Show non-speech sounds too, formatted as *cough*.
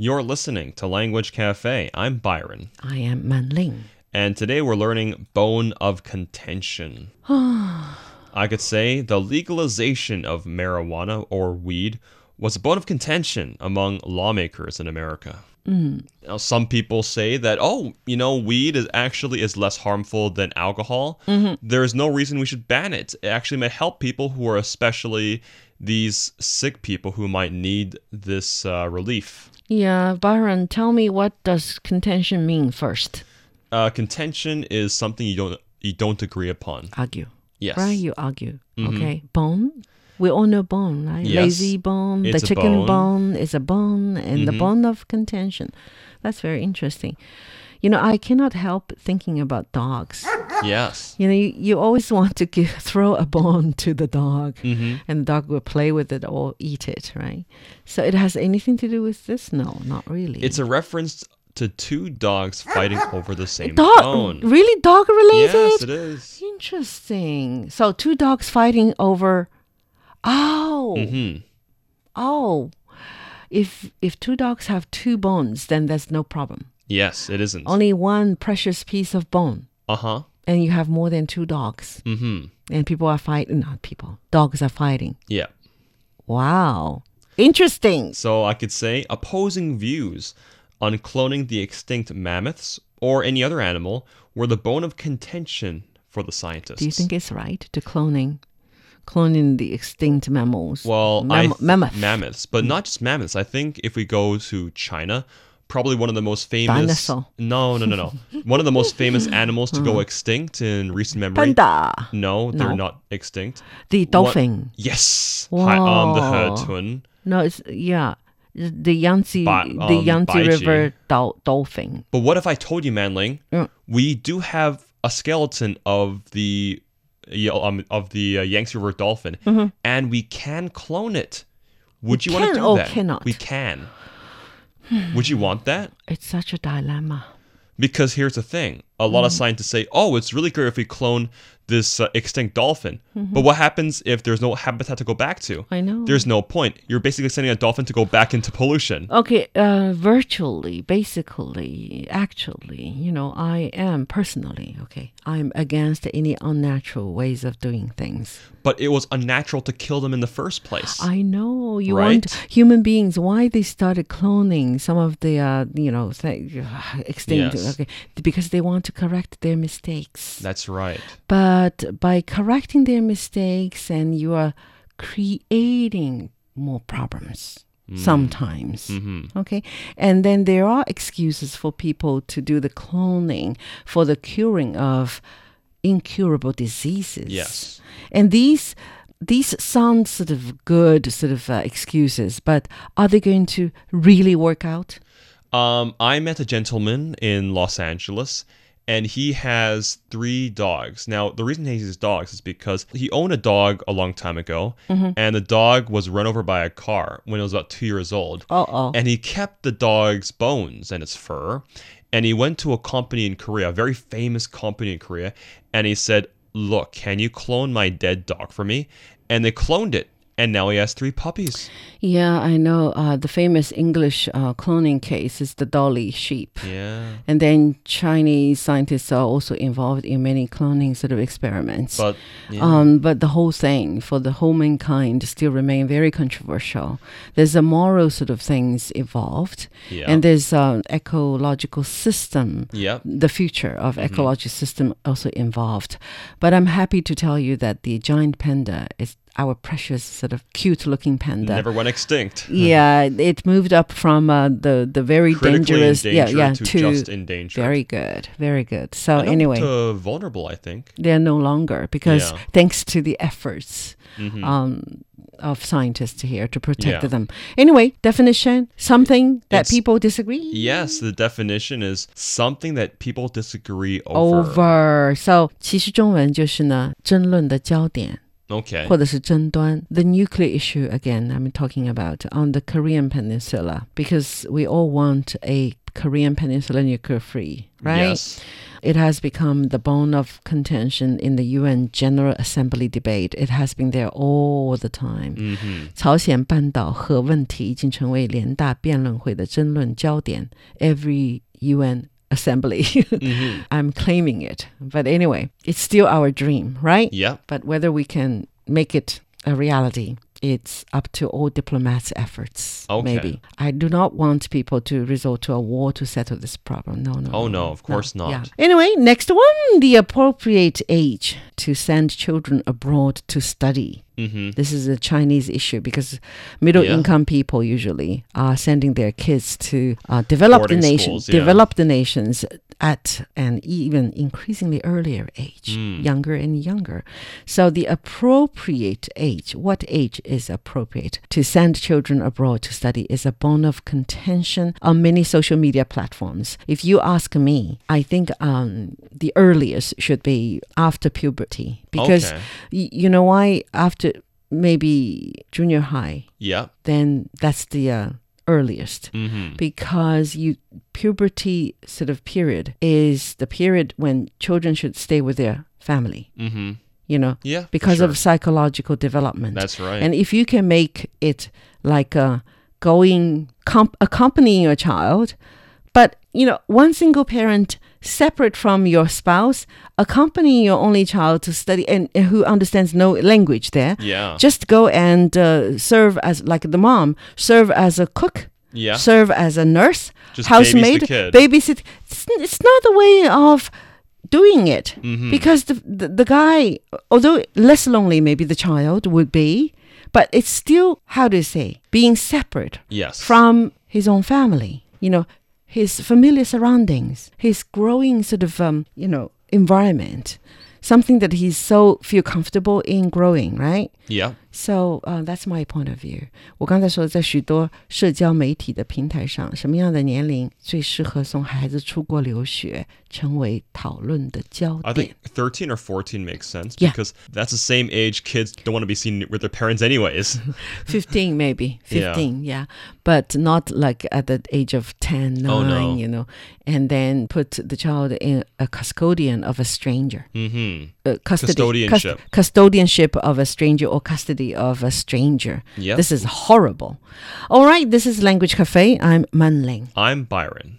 You're listening to Language Cafe. I'm Byron, I am Manling. and today we're learning bone of contention. *sighs* I could say the legalization of marijuana or weed was a bone of contention among lawmakers in America. Now, some people say that, oh, you know, weed is actually is less harmful than alcohol. There is no reason we should ban it. It actually may help people who are especially these sick people who might need this uh, relief. Yeah, Byron, tell me what does contention mean first? Uh, contention is something you don't you don't agree upon. Argue. Yes. Right? You argue. Okay. Bone. We all know bone, right? Yes. Lazy bone, It's the chicken bone. bone. is a bone, and the Mhm. bone of contention. That's very interesting. You know, I cannot help thinking about dogs. Yes. You know, you, you always *laughs* want to give, throw a bone to the dog, hmm and the dog will play with it or eat it, right? So it has anything to do with this? No, not really. It's a reference to two dogs fighting over the same dog. bone. Really, dog related? Yes, it is. Interesting. So two dogs fighting over. Oh, hmm oh. If if two dogs have two bones, then there's no problem. Yes, it isn't. Only one precious piece of bone, Uh huh. and you have more than two dogs, hmm and people are fighting. Not people. Dogs are fighting. Yeah. Wow. Interesting. So I could say opposing views on cloning the extinct mammoths or any other animal were the bone of contention for the scientists. Do you think it's right to cloning, cloning the extinct mammals? Well, Mam- th- mammoth. mammoths, but not just mammoths. I think if we go to China, probably one of the most famous. Dinosaur. No, no, no, no. *laughs* one of the most famous animals to go extinct in recent memory. Panda. No, they're No. not extinct. The dolphin. Yes, Hi, um, the Wow. Hertun. No, it's yeah, the Yangtze, Ba- the um, Yangtze Baiji. River dol- dolphin. But what if I told you, Manling, Yeah. we do have a skeleton of the um, of the uh, Yangtze River dolphin, and we can clone it. Would We you want to do that? cannot? We can. Would you want that? It's such a dilemma. Because here's the thing: a lot Mm. of scientists say, "Oh, it's really great if we clone this uh, extinct dolphin." Mm-hmm. But what happens if there's no habitat to go back to? I know. There's no point. You're basically sending a dolphin to go back into pollution. Okay, uh, virtually, basically, actually, you know, I am personally, okay, I'm against any unnatural ways of doing things. But it was unnatural to kill them in the first place. I know you Right? want human beings. Why they started cloning some of the, uh, you know, th- *sighs* extinct, Yes. okay, because they want to correct their mistakes. That's right. But by correcting their mistakes, and you are creating more problems sometimes. hmm Okay. And then there are excuses for people to do the cloning for the curing of incurable diseases. Yes. And these these sound sort of good sort of uh, excuses, but are they going to really work out? Um, I met a gentleman in Los Angeles, and he has three dogs. Now, the reason he has dogs is because he owned a dog a long time ago, and the dog was run over by a car when it was about two years old. Uh oh. And he kept the dog's bones and its fur, and he went to a company in Korea, a very famous company in Korea, and he said, "Look, can you clone my dead dog for me?" And they cloned it, and now he has three puppies. Yeah, I know. Uh, the famous English uh, cloning case is the Dolly sheep. Yeah, And then Chinese scientists are also involved in many cloning sort of experiments. but yeah. Um, but the whole thing for the whole mankind still remain very controversial. There's a moral sort of things involved, yeah, and there's an ecological system. yep. The future of Mm-hmm. ecological system also involved. But I'm happy to tell you that the giant panda is our precious sort of cute looking panda. Never went extinct. *laughs* yeah, it moved up from uh, the the very Critically dangerous, yeah, endangered yeah, to, to just endangered. very good, very good. So And up anyway, to vulnerable, I think. they're no longer because Yeah. thanks to the efforts Mhm. um, of scientists here to protect Yeah. them. Anyway, definition something that It's- people disagree. yes, the definition is something that people disagree over. Over. So 其实中文就是呢争论的焦点。 Okay. 或者是争端. The nuclear issue again, I'm talking about on the Korean peninsula because we all want a Korean Peninsula nuclear free, right? Yes. It has become the bone of contention in the UN General Assembly debate. It has been there all the time. 嗯哼。朝鲜半岛核问题已经成为联大辩论会的争论焦点。Every UN assembly, *laughs* mm-hmm. I'm claiming it. But anyway, it's still our dream, right? Yeah. But whether we can make it a reality, it's up to all diplomats' efforts. Okay. Maybe I do not want people to resort to a war to settle this problem. No, no. Oh, no, of course not. Yeah. Anyway, next one: the appropriate age to send children abroad to study. Mm-hmm. This is a Chinese issue because middle Yeah. income people usually are sending their kids to uh, developed Boarding nations, schools, yeah. developed nations at an even increasingly earlier age, Mm. younger and younger. So the appropriate age, what age is appropriate to send children abroad to study is a bone of contention on many social media platforms. If you ask me, I think um, the earliest should be after puberty because Okay. y- you know why after maybe junior high Yeah. then that's the uh, earliest Mm-hmm. because you puberty sort of period is the period when children should stay with their family Mm-hmm. you know Yeah. because sure. of psychological development That's right. and if you can make it like uh, going comp- accompanying your child, but you know, one single parent separate from your spouse, accompanying your only child to study and, and who understands no language there, yeah. just go and uh, serve as like the mom, serve as a cook, yeah. serve as a nurse, Just housemaid, babysit It's, it's not the way of doing it Mhm. because the, the the guy, although less lonely, maybe the child would be, but it's still how do you say being separate yes. from his own family. You know, his familiar surroundings, his growing sort of um, you know environment, something that he's so feel comfortable in growing, right? yeah. So uh, that's my point of view. 我刚才说，在许多社交媒体的平台上，什么样的年龄最适合送孩子出国留学，成为讨论的焦 I 点 think 13 or 14 makes sense Yeah. because that's the same age kids don't want to be seen with their parents anyways. *laughs* 15 maybe Yeah. 15 yeah. but not like at the age of 10 9 Oh, no. you know and then put the child in a custodian of a stranger mm-hmm. uh, custody Custodianship. custodianship of a stranger or custody of a stranger Yep. this is horrible all right this is language cafe i'm manling I'm Byron.